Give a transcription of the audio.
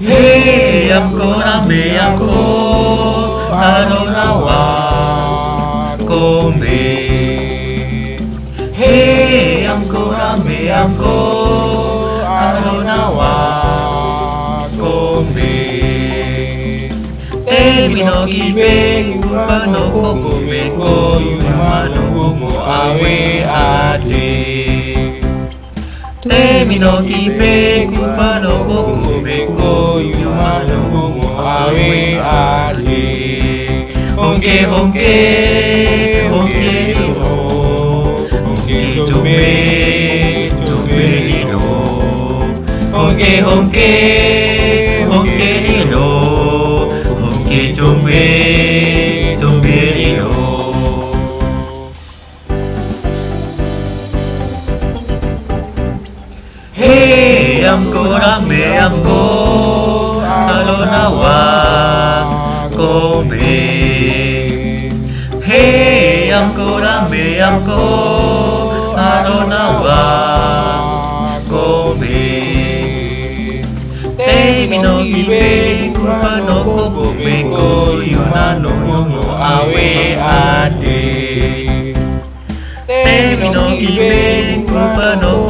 amko ame amko arona wa kome Hey amko ame amko wa kome Temi no kibe kupa no kopo me ko yuma no mo awe ade Temi no kibe kupa no kopo me ko yuma no mo awe ade Honke honke honke ho Honke jobe jobe ni no Honke honke honke ni no Honke jobe jobe Hey, amko rame amko alona wa kome. Hey, alona wa kome. Temi no kibe kupa no kopo meko yuna no yono awe ade. Temi no kibe kupa no